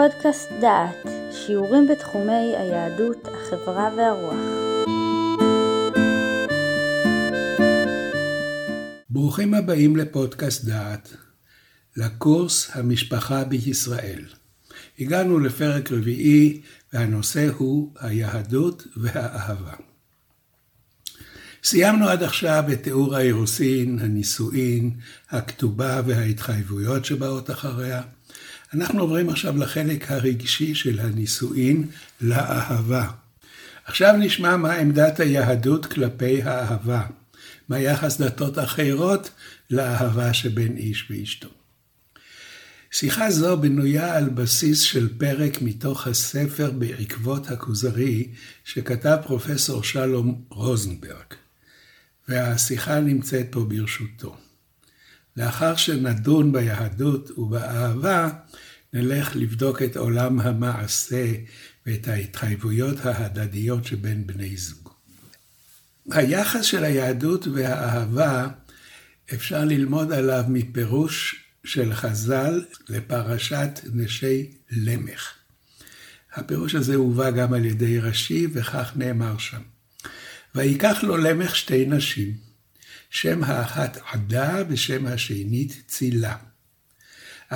פודקאסט דעת, שיעורים בתחומי היהדות, החברה והרוח. ברוכים הבאים לפודקאסט דעת, לקורס המשפחה בישראל. הגענו לפרק רביעי והנושא הוא היהדות והאהבה. סיימנו עד עכשיו את תיאור האירוסין, הנישואין, הכתובה וההתחייבויות שבאות אחריה. אנחנו עוברים עכשיו לחלק הרגשי של הנישואין, לאהבה. עכשיו נשמע מה עמדת היהדות כלפי האהבה, מה יחס דתות אחרות לאהבה שבין איש ואשתו. שיחה זו בנויה על בסיס של פרק מתוך הספר בעקבות הכוזרי שכתב פרופסור שלום רוזנברג, והשיחה נמצאת פה ברשותו. לאחר שנדון ביהדות ובאהבה, נלך לבדוק את עולם המעשה ואת ההתחייבויות ההדדיות שבין בני זוג. היחס של היהדות והאהבה, אפשר ללמוד עליו מפירוש של חז"ל לפרשת נשי למך. הפירוש הזה הובא גם על ידי רש"י, וכך נאמר שם. ויקח לו למך שתי נשים, שם האחת עדה ושם השנית צילה.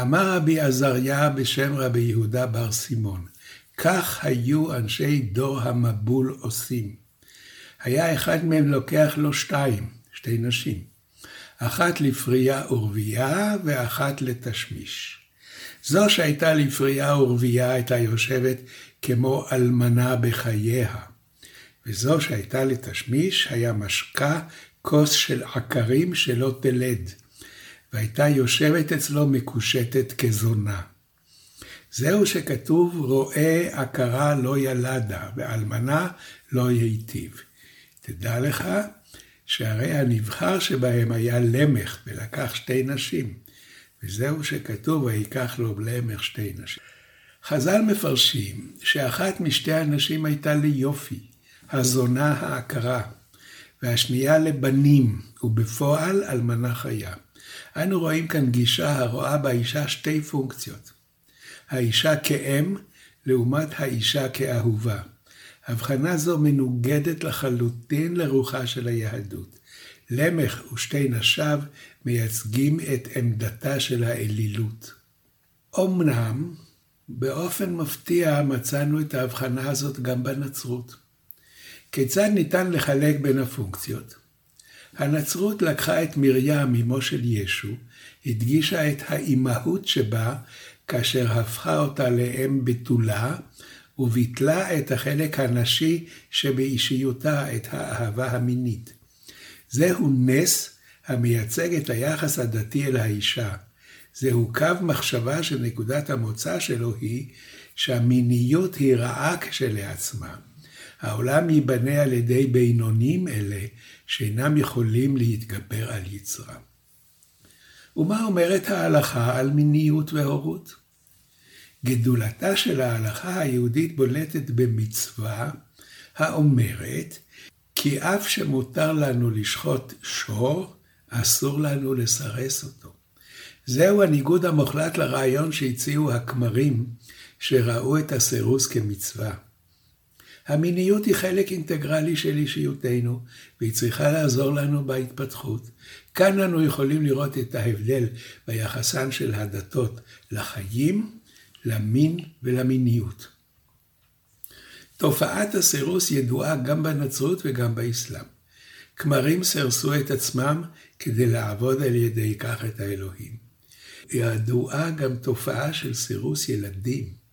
אמר רבי עזריה בשם רבי יהודה בר סימון, כך היו אנשי דור המבול עושים. היה אחד מהם לוקח לו שתיים, שתי נשים. אחת לפריה ורבייה ואחת לתשמיש. זו שהייתה לפריה ורבייה הייתה יושבת כמו אלמנה בחייה, וזו שהייתה לתשמיש היה משקה כוס של עקרים שלא תלד, והייתה יושבת אצלו מקושטת כזונה. זהו שכתוב רואה עקרה לא ילדה, ואלמנה לא ייטיב. תדע לך שהרי הנבחר שבהם היה למך, ולקח שתי נשים. וזהו שכתוב, ויקח לו למך שתי נשים. חז"ל מפרשים שאחת משתי הנשים הייתה ליופי, הזונה העקרה. והשנייה לבנים, ובפועל אלמנה חיה. אנו רואים כאן גישה הרואה באישה שתי פונקציות. האישה כאם, לעומת האישה כאהובה. הבחנה זו מנוגדת לחלוטין לרוחה של היהדות. למך ושתי נשיו מייצגים את עמדתה של האלילות. אמנם, באופן מפתיע מצאנו את ההבחנה הזאת גם בנצרות. כיצד ניתן לחלק בין הפונקציות? הנצרות לקחה את מרים, אמו של ישו, הדגישה את האימהות שבה, כאשר הפכה אותה לאם בתולה, וביטלה את החלק הנשי שבאישיותה, את האהבה המינית. זהו נס המייצג את היחס הדתי אל האישה. זהו קו מחשבה שנקודת המוצא שלו היא שהמיניות היא רעה כשלעצמה. העולם ייבנה על ידי בינונים אלה, שאינם יכולים להתגבר על יצרם. ומה אומרת ההלכה על מיניות והורות? גדולתה של ההלכה היהודית בולטת במצווה האומרת כי אף שמותר לנו לשחוט שור, אסור לנו לסרס אותו. זהו הניגוד המוחלט לרעיון שהציעו הכמרים שראו את הסירוס כמצווה. המיניות היא חלק אינטגרלי של אישיותנו, והיא צריכה לעזור לנו בהתפתחות. כאן אנו יכולים לראות את ההבדל ביחסן של הדתות לחיים, למין ולמיניות. תופעת הסירוס ידועה גם בנצרות וגם באסלאם. כמרים סירסו את עצמם כדי לעבוד על ידי כך את האלוהים. ידועה גם תופעה של סירוס ילדים.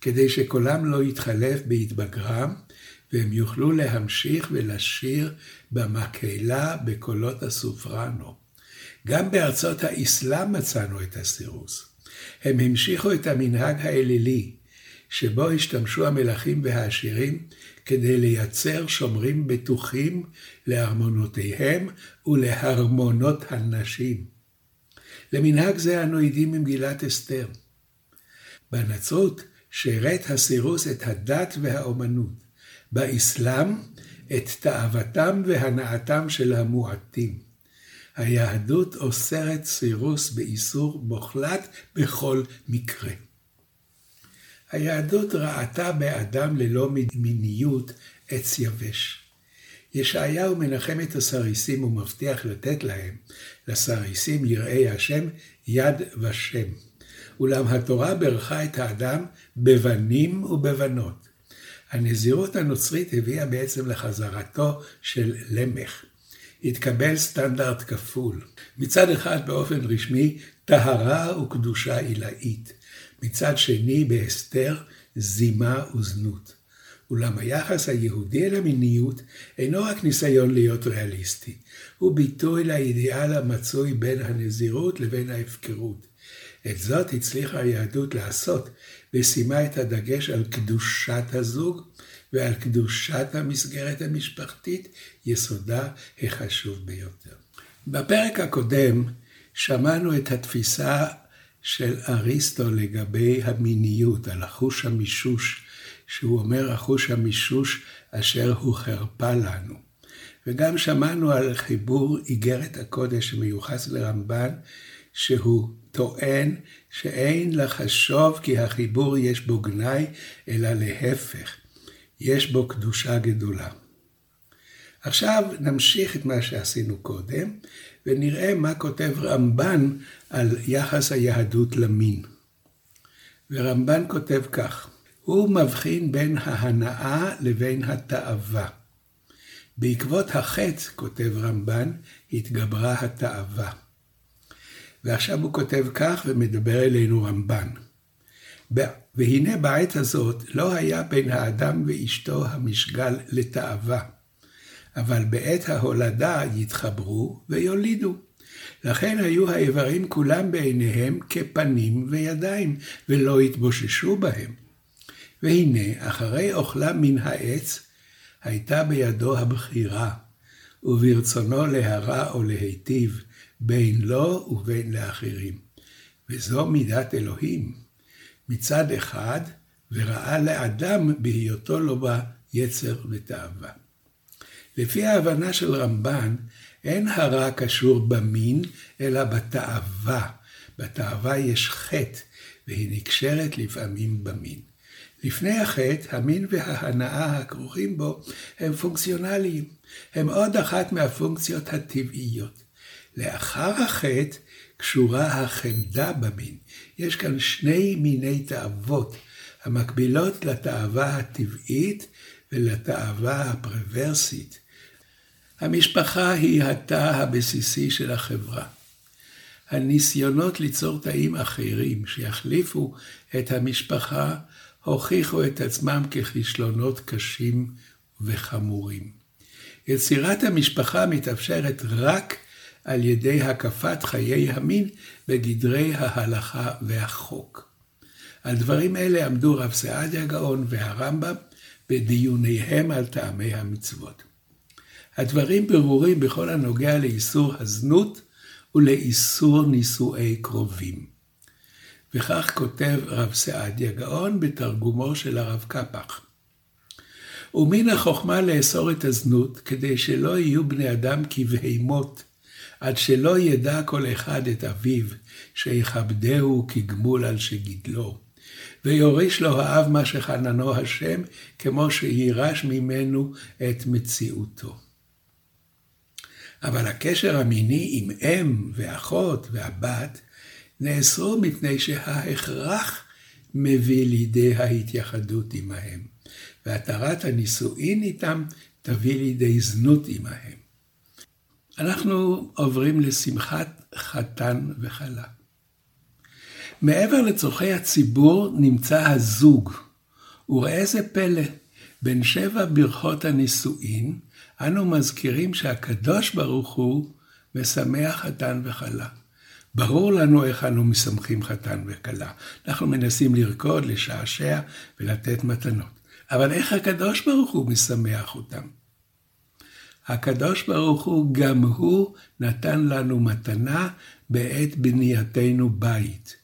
כדי שקולם לא יתחלף בהתבגרם, והם יוכלו להמשיך ולשיר במקהלה בקולות הסופרנו. גם בארצות האסלאם מצאנו את הסירוס. הם המשיכו את המנהג האלילי, שבו השתמשו המלכים והעשירים כדי לייצר שומרים בטוחים לארמונותיהם ולהרמונות הנשים. למנהג זה אנו עדים ממגילת אסתר. בנצרות שירת הסירוס את הדת והאומנות, באסלאם את תאוותם והנאתם של המועטים. היהדות אוסרת סירוס באיסור מוחלט בכל מקרה. היהדות ראתה באדם ללא מיניות עץ יבש. ישעיהו מנחם את הסריסים ומבטיח לתת להם, לסריסים יראי השם, יד ושם. אולם התורה ברכה את האדם בבנים ובבנות. הנזירות הנוצרית הביאה בעצם לחזרתו של למך. התקבל סטנדרט כפול. מצד אחד באופן רשמי, טהרה וקדושה עילאית. מצד שני, בהסתר, זימה וזנות. אולם היחס היהודי אל המיניות אינו רק ניסיון להיות ריאליסטי, הוא ביטוי לאידיאל המצוי בין הנזירות לבין ההפקרות. את זאת הצליחה היהדות לעשות, ושימה את הדגש על קדושת הזוג ועל קדושת המסגרת המשפחתית, יסודה החשוב ביותר. בפרק הקודם שמענו את התפיסה של אריסטו לגבי המיניות, על החוש המישוש, שהוא אומר החוש המישוש אשר הוא חרפה לנו. וגם שמענו על חיבור איגרת הקודש שמיוחס לרמב"ן, שהוא טוען שאין לחשוב כי החיבור יש בו גנאי, אלא להפך, יש בו קדושה גדולה. עכשיו נמשיך את מה שעשינו קודם, ונראה מה כותב רמב"ן על יחס היהדות למין. ורמב"ן כותב כך, הוא מבחין בין ההנאה לבין התאווה. בעקבות החטא, כותב רמב"ן, התגברה התאווה. ועכשיו הוא כותב כך ומדבר אלינו רמב"ן. והנה בעת הזאת לא היה בין האדם ואשתו המשגל לתאווה, אבל בעת ההולדה יתחברו ויולידו. לכן היו האיברים כולם בעיניהם כפנים וידיים, ולא התבוששו בהם. והנה, אחרי אוכלה מן העץ, הייתה בידו הבחירה, וברצונו להרע או להיטיב, בין לו ובין לאחרים. וזו מידת אלוהים. מצד אחד, וראה לאדם בהיותו לו בה יצר ותאווה. לפי ההבנה של רמב"ן, אין הרע קשור במין, אלא בתאווה. בתאווה יש חטא, והיא נקשרת לפעמים במין. לפני החטא, המין וההנאה הכרוכים בו הם פונקציונליים. הם עוד אחת מהפונקציות הטבעיות. לאחר החטא קשורה החמדה במין. יש כאן שני מיני תאוות המקבילות לתאווה הטבעית ולתאווה הפרוורסית. המשפחה היא התא הבסיסי של החברה. הניסיונות ליצור תאים אחרים שיחליפו את המשפחה הוכיחו את עצמם ככישלונות קשים וחמורים. יצירת המשפחה מתאפשרת רק על ידי הקפת חיי המין בגדרי ההלכה והחוק. על דברים אלה עמדו רב סעדיה גאון והרמב"ם בדיוניהם על טעמי המצוות. הדברים ברורים בכל הנוגע לאיסור הזנות ולאיסור נישואי קרובים. וכך כותב רב סעדיה גאון בתרגומו של הרב קפח. ומן החוכמה לאסור את הזנות, כדי שלא יהיו בני אדם כבהימות, עד שלא ידע כל אחד את אביו, שיכבדהו כגמול על שגידלו. ויוריש לו האב מה שחננו השם, כמו שירש ממנו את מציאותו. אבל הקשר המיני עם אם ואחות והבת נאסרו מפני שההכרח מביא לידי ההתייחדות עמהם, והתרת הנישואין איתם תביא לידי זנות עמהם. אנחנו עוברים לשמחת חתן וכלה. מעבר לצורכי הציבור נמצא הזוג, וראה זה פלא, בין שבע ברכות הנישואין, אנו מזכירים שהקדוש ברוך הוא משמח חתן וכלה. ברור לנו איך אנו משמחים חתן וכלה. אנחנו מנסים לרקוד, לשעשע ולתת מתנות. אבל איך הקדוש ברוך הוא משמח אותם? הקדוש ברוך הוא, גם הוא נתן לנו מתנה בעת בנייתנו בית.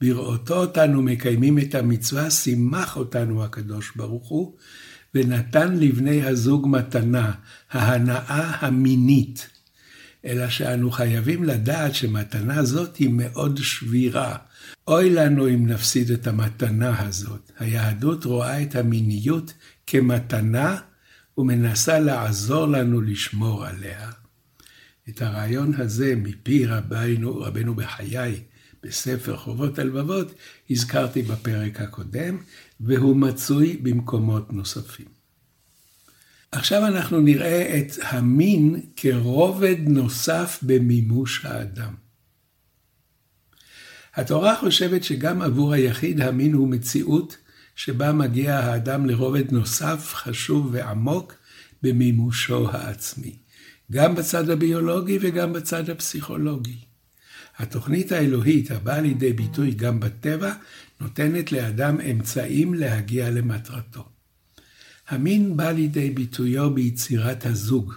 בראותו אותנו מקיימים את המצווה, שימח אותנו הקדוש ברוך הוא, ונתן לבני הזוג מתנה, ההנאה המינית. אלא שאנו חייבים לדעת שמתנה זאת היא מאוד שבירה. אוי לנו אם נפסיד את המתנה הזאת. היהדות רואה את המיניות כמתנה ומנסה לעזור לנו לשמור עליה. את הרעיון הזה מפי רבינו, רבנו בחיי בספר חובות הלבבות הזכרתי בפרק הקודם, והוא מצוי במקומות נוספים. עכשיו אנחנו נראה את המין כרובד נוסף במימוש האדם. התורה חושבת שגם עבור היחיד המין הוא מציאות שבה מגיע האדם לרובד נוסף, חשוב ועמוק במימושו העצמי. גם בצד הביולוגי וגם בצד הפסיכולוגי. התוכנית האלוהית הבאה לידי ביטוי גם בטבע, נותנת לאדם אמצעים להגיע למטרתו. המין בא לידי ביטויו ביצירת הזוג.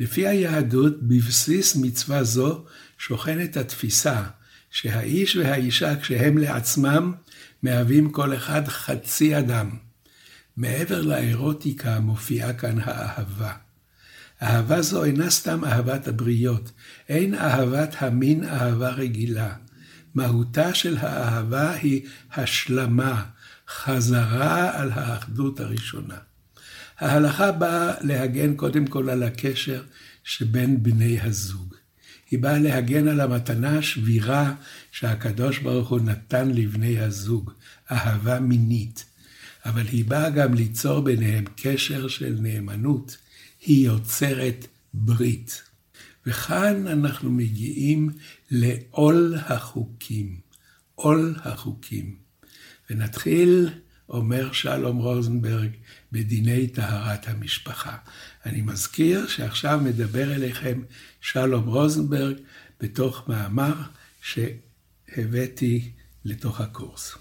לפי היהדות, בבסיס מצווה זו שוכנת התפיסה שהאיש והאישה כשהם לעצמם מהווים כל אחד חצי אדם. מעבר לאירוטיקה מופיעה כאן האהבה. אהבה זו אינה סתם אהבת הבריות, אין אהבת המין אהבה רגילה. מהותה של האהבה היא השלמה, חזרה על האחדות הראשונה. ההלכה באה להגן קודם כל על הקשר שבין בני הזוג. היא באה להגן על המתנה השבירה שהקדוש ברוך הוא נתן לבני הזוג, אהבה מינית. אבל היא באה גם ליצור ביניהם קשר של נאמנות. היא יוצרת ברית. וכאן אנחנו מגיעים לעול החוקים. עול החוקים. ונתחיל, אומר שלום רוזנברג, בדיני טהרת המשפחה. אני מזכיר שעכשיו מדבר אליכם שלום רוזנברג בתוך מאמר שהבאתי לתוך הקורס.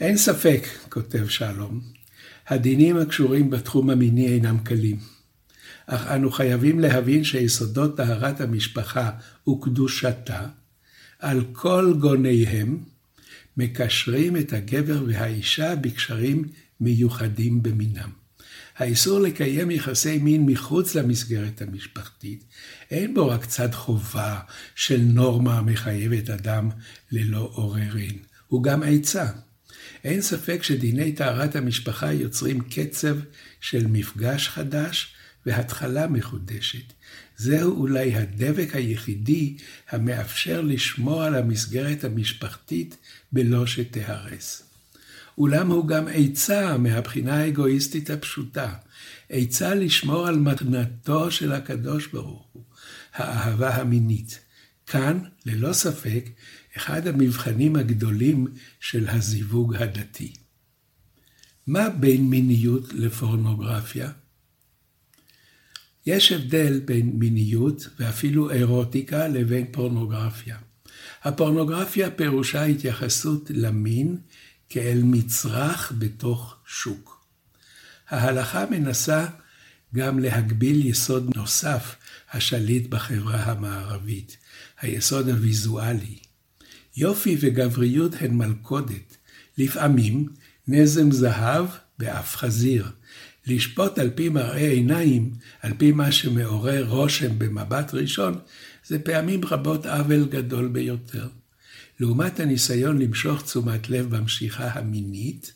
אין ספק, כותב שלום, הדינים הקשורים בתחום המיני אינם קלים. אך אנו חייבים להבין שיסודות טהרת המשפחה וקדושתה, על כל גוניהם, מקשרים את הגבר והאישה בקשרים מיוחדים במינם. האיסור לקיים יחסי מין מחוץ למסגרת המשפחתית, אין בו רק צד חובה של נורמה המחייבת אדם ללא עוררין, הוא גם עצה. אין ספק שדיני טהרת המשפחה יוצרים קצב של מפגש חדש והתחלה מחודשת. זהו אולי הדבק היחידי המאפשר לשמור על המסגרת המשפחתית בלא שתהרס. אולם הוא גם עצה מהבחינה האגואיסטית הפשוטה, עצה לשמור על מתנתו של הקדוש ברוך הוא, האהבה המינית. כאן, ללא ספק, אחד המבחנים הגדולים של הזיווג הדתי. מה בין מיניות לפורנוגרפיה? יש הבדל בין מיניות ואפילו אירוטיקה לבין פורנוגרפיה. הפורנוגרפיה פירושה התייחסות למין כאל מצרך בתוך שוק. ההלכה מנסה גם להגביל יסוד נוסף השליט בחברה המערבית, היסוד הוויזואלי. יופי וגבריות הן מלכודת, לפעמים נזם זהב באף חזיר, לשפוט על פי מראה עיניים, על פי מה שמעורר רושם במבט ראשון, זה פעמים רבות עוול גדול ביותר. לעומת הניסיון למשוך תשומת לב במשיכה המינית,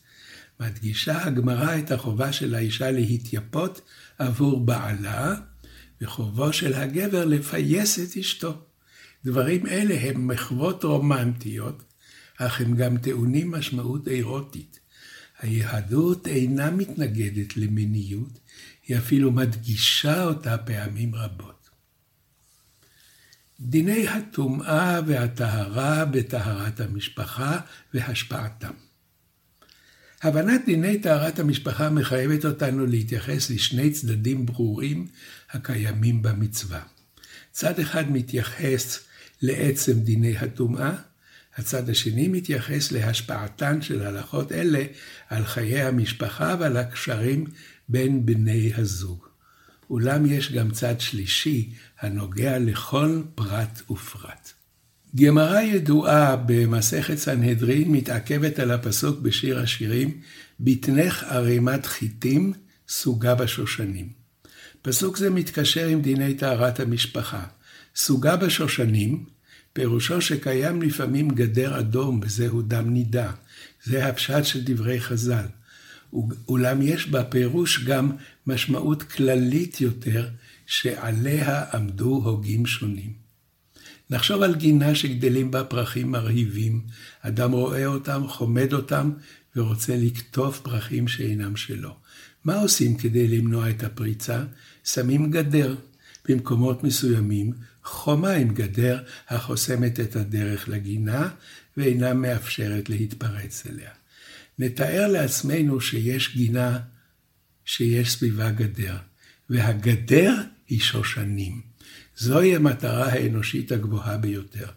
מדגישה הגמרא את החובה של האישה להתייפות עבור בעלה, וחובו של הגבר לפייס את אשתו. דברים אלה הם מחוות רומנטיות, אך הם גם טעונים משמעות אירוטית. היהדות אינה מתנגדת למיניות, היא אפילו מדגישה אותה פעמים רבות. דיני הטומאה והטהרה בטהרת המשפחה והשפעתם. הבנת דיני טהרת המשפחה מחייבת אותנו להתייחס לשני צדדים ברורים הקיימים במצווה. צד אחד מתייחס לעצם דיני הטומאה, הצד השני מתייחס להשפעתן של הלכות אלה על חיי המשפחה ועל הקשרים בין בני הזוג. אולם יש גם צד שלישי הנוגע לכל פרט ופרט. גמרא ידועה במסכת סנהדרין מתעכבת על הפסוק בשיר השירים, בטנך ערימת חיטים סוגה בשושנים. פסוק זה מתקשר עם דיני טהרת המשפחה. סוגה בשושנים, פירושו שקיים לפעמים גדר אדום, וזהו דם נידה. זה הפשט של דברי חז"ל. אולם יש בפירוש גם משמעות כללית יותר, שעליה עמדו הוגים שונים. נחשוב על גינה שגדלים בה פרחים מרהיבים, אדם רואה אותם, חומד אותם, ורוצה לקטוף פרחים שאינם שלו. מה עושים כדי למנוע את הפריצה? שמים גדר. במקומות מסוימים חומה עם גדר החוסמת את הדרך לגינה ואינה מאפשרת להתפרץ אליה. נתאר לעצמנו שיש גינה שיש סביבה גדר, והגדר היא שושנים. זוהי המטרה האנושית הגבוהה ביותר,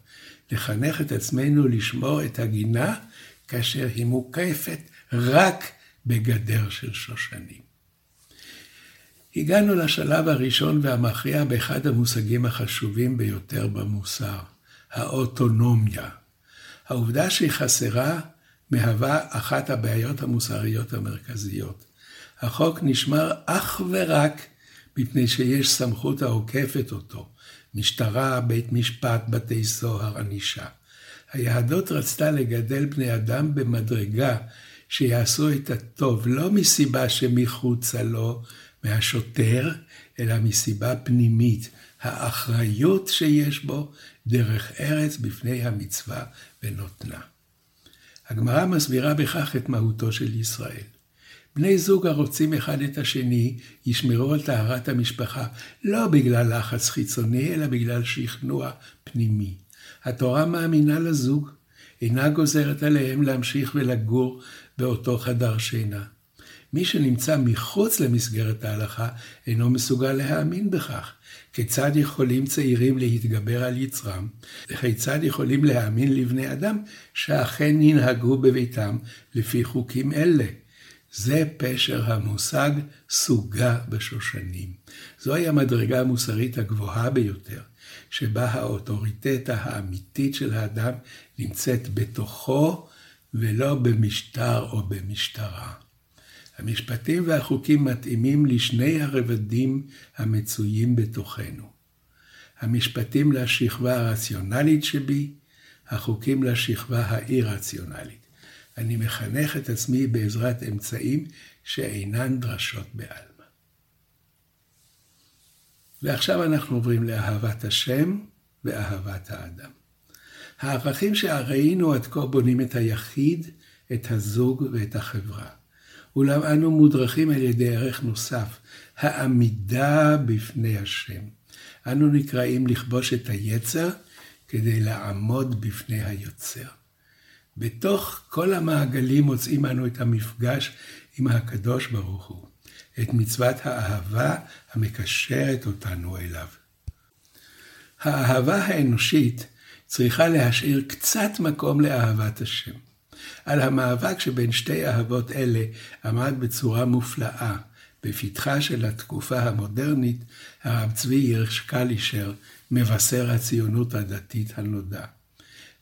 לחנך את עצמנו לשמור את הגינה כאשר היא מוקפת רק בגדר של שושנים. הגענו לשלב הראשון והמכריע באחד המושגים החשובים ביותר במוסר, האוטונומיה. העובדה שהיא חסרה מהווה אחת הבעיות המוסריות המרכזיות. החוק נשמר אך ורק מפני שיש סמכות העוקפת אותו, משטרה, בית משפט, בתי סוהר, ענישה. היהדות רצתה לגדל בני אדם במדרגה שיעשו את הטוב, לא מסיבה שמחוצה לו, מהשוטר, אלא מסיבה פנימית, האחריות שיש בו דרך ארץ בפני המצווה ונותנה. הגמרא מסבירה בכך את מהותו של ישראל. בני זוג הרוצים אחד את השני ישמרו על טהרת המשפחה, לא בגלל לחץ חיצוני, אלא בגלל שכנוע פנימי. התורה מאמינה לזוג, אינה גוזרת עליהם להמשיך ולגור באותו חדר שינה. מי שנמצא מחוץ למסגרת ההלכה אינו מסוגל להאמין בכך. כיצד יכולים צעירים להתגבר על יצרם? וכיצד יכולים להאמין לבני אדם שאכן ינהגו בביתם לפי חוקים אלה? זה פשר המושג סוגה בשושנים. זוהי המדרגה המוסרית הגבוהה ביותר, שבה האוטוריטטה האמיתית של האדם נמצאת בתוכו ולא במשטר או במשטרה. המשפטים והחוקים מתאימים לשני הרבדים המצויים בתוכנו. המשפטים לשכבה הרציונלית שבי, החוקים לשכבה האי-רציונלית. אני מחנך את עצמי בעזרת אמצעים שאינן דרשות בעלמא. ועכשיו אנחנו עוברים לאהבת השם ואהבת האדם. הערכים שראינו עד כה בונים את היחיד, את הזוג ואת החברה. אולם אנו מודרכים על ידי ערך נוסף, העמידה בפני השם. אנו נקראים לכבוש את היצר כדי לעמוד בפני היוצר. בתוך כל המעגלים מוצאים אנו את המפגש עם הקדוש ברוך הוא, את מצוות האהבה המקשרת אותנו אליו. האהבה האנושית צריכה להשאיר קצת מקום לאהבת השם. על המאבק שבין שתי אהבות אלה עמד בצורה מופלאה בפתחה של התקופה המודרנית הרב צבי הירש קלישר, מבשר הציונות הדתית הנודע.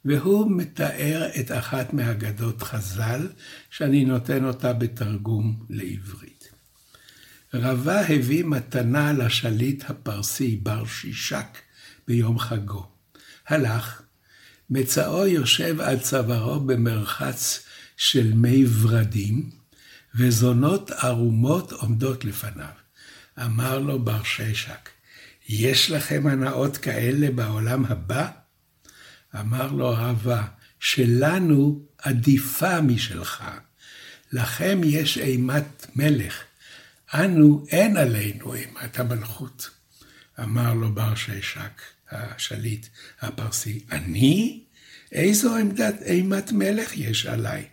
והוא מתאר את אחת מאגדות חז"ל, שאני נותן אותה בתרגום לעברית. רבה הביא מתנה לשליט הפרסי בר שישק ביום חגו. הלך, מצאו יושב על צווארו במרחץ של מי ורדים, וזונות ערומות עומדות לפניו. אמר לו בר ששק, יש לכם הנאות כאלה בעולם הבא? אמר לו רבה, שלנו עדיפה משלך. לכם יש אימת מלך, אנו אין עלינו אימת המלכות. אמר לו בר ששק, השליט הפרסי, אני? איזו עמדת אימת מלך יש עליי?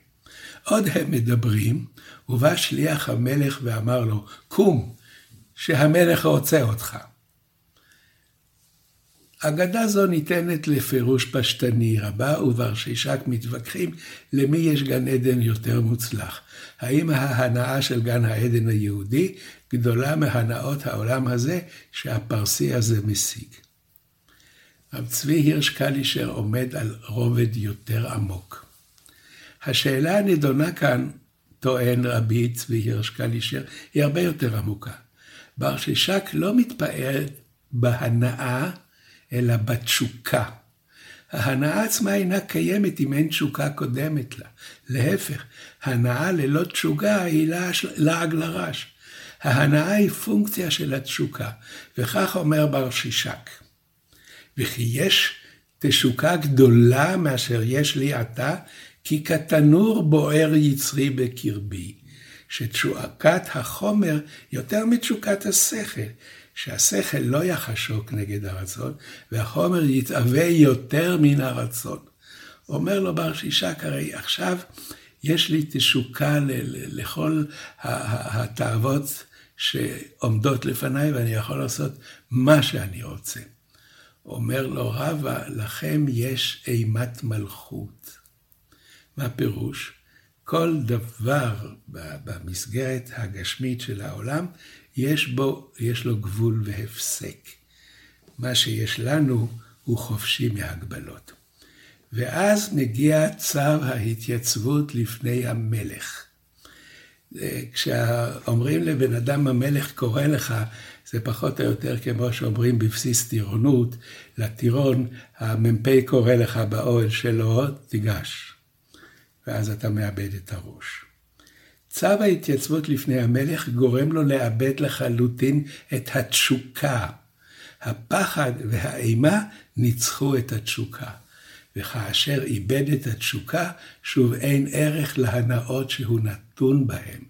עוד הם מדברים, ובא שליח המלך ואמר לו, קום, שהמלך רוצה אותך. אגדה זו ניתנת לפירוש פשטני רבה, ובר שישק מתווכחים למי יש גן עדן יותר מוצלח. האם ההנאה של גן העדן היהודי גדולה מהנאות העולם הזה שהפרסי הזה משיג. רב צבי הירש קלישר עומד על רובד יותר עמוק. השאלה הנדונה כאן, טוען רבי צבי הירש קלישר, היא הרבה יותר עמוקה. בר שישק לא מתפאר בהנאה, אלא בתשוקה. ההנאה עצמה אינה קיימת אם אין תשוקה קודמת לה. להפך, הנאה ללא תשוקה היא לעג לרש. ההנאה היא פונקציה של התשוקה, וכך אומר בר שישק. וכי יש תשוקה גדולה מאשר יש לי עתה, כי כתנור בוער יצרי בקרבי. שתשוקת החומר יותר מתשוקת השכל, שהשכל לא יחשוק נגד הרצון, והחומר יתאווה יותר מן הרצון. אומר לו בר שישק, הרי עכשיו יש לי תשוקה לכל התאוות שעומדות לפניי, ואני יכול לעשות מה שאני רוצה. אומר לו רבא, לכם יש אימת מלכות. מה פירוש? כל דבר במסגרת הגשמית של העולם, יש בו, יש לו גבול והפסק. מה שיש לנו הוא חופשי מהגבלות. ואז מגיע צו ההתייצבות לפני המלך. כשאומרים לבן אדם המלך קורא לך, זה פחות או יותר כמו שאומרים בבסיס טירונות, לטירון, המ"פ קורא לך באוהל שלו, תיגש. ואז אתה מאבד את הראש. צו ההתייצבות לפני המלך גורם לו לאבד לחלוטין את התשוקה. הפחד והאימה ניצחו את התשוקה. וכאשר איבד את התשוקה, שוב אין ערך להנאות שהוא נתון בהן.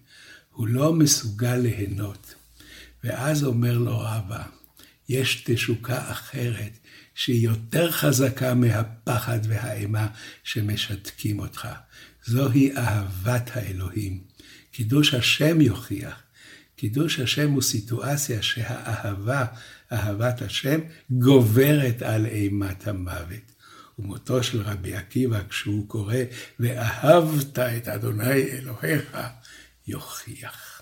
הוא לא מסוגל ליהנות. ואז אומר לו רבא, יש תשוקה אחרת, שהיא יותר חזקה מהפחד והאימה שמשתקים אותך. זוהי אהבת האלוהים. קידוש השם יוכיח. קידוש השם הוא סיטואציה שהאהבה, אהבת השם, גוברת על אימת המוות. ומותו של רבי עקיבא, כשהוא קורא, ואהבת את אדוני אלוהיך, יוכיח.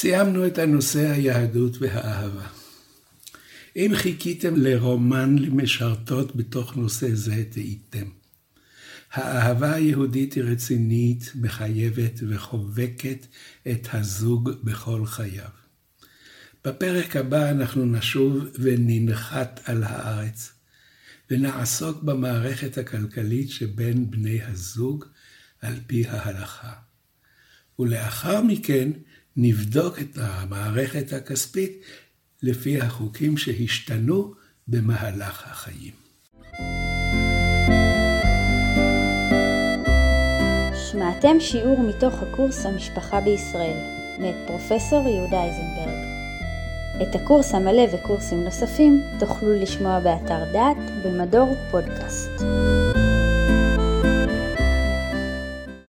סיימנו את הנושא היהדות והאהבה. אם חיכיתם לרומן למשרתות בתוך נושא זה, טעיתם. האהבה היהודית היא רצינית, מחייבת וחובקת את הזוג בכל חייו. בפרק הבא אנחנו נשוב וננחת על הארץ, ונעסוק במערכת הכלכלית שבין בני הזוג על פי ההלכה. ולאחר מכן נבדוק את המערכת הכספית לפי החוקים שהשתנו במהלך החיים. שמעתם שיעור מתוך הקורס המשפחה בישראל, מאת פרופסור יהודה איזנברג. את הקורס המלא וקורסים נוספים תוכלו לשמוע באתר דעת במדור פודקאסט.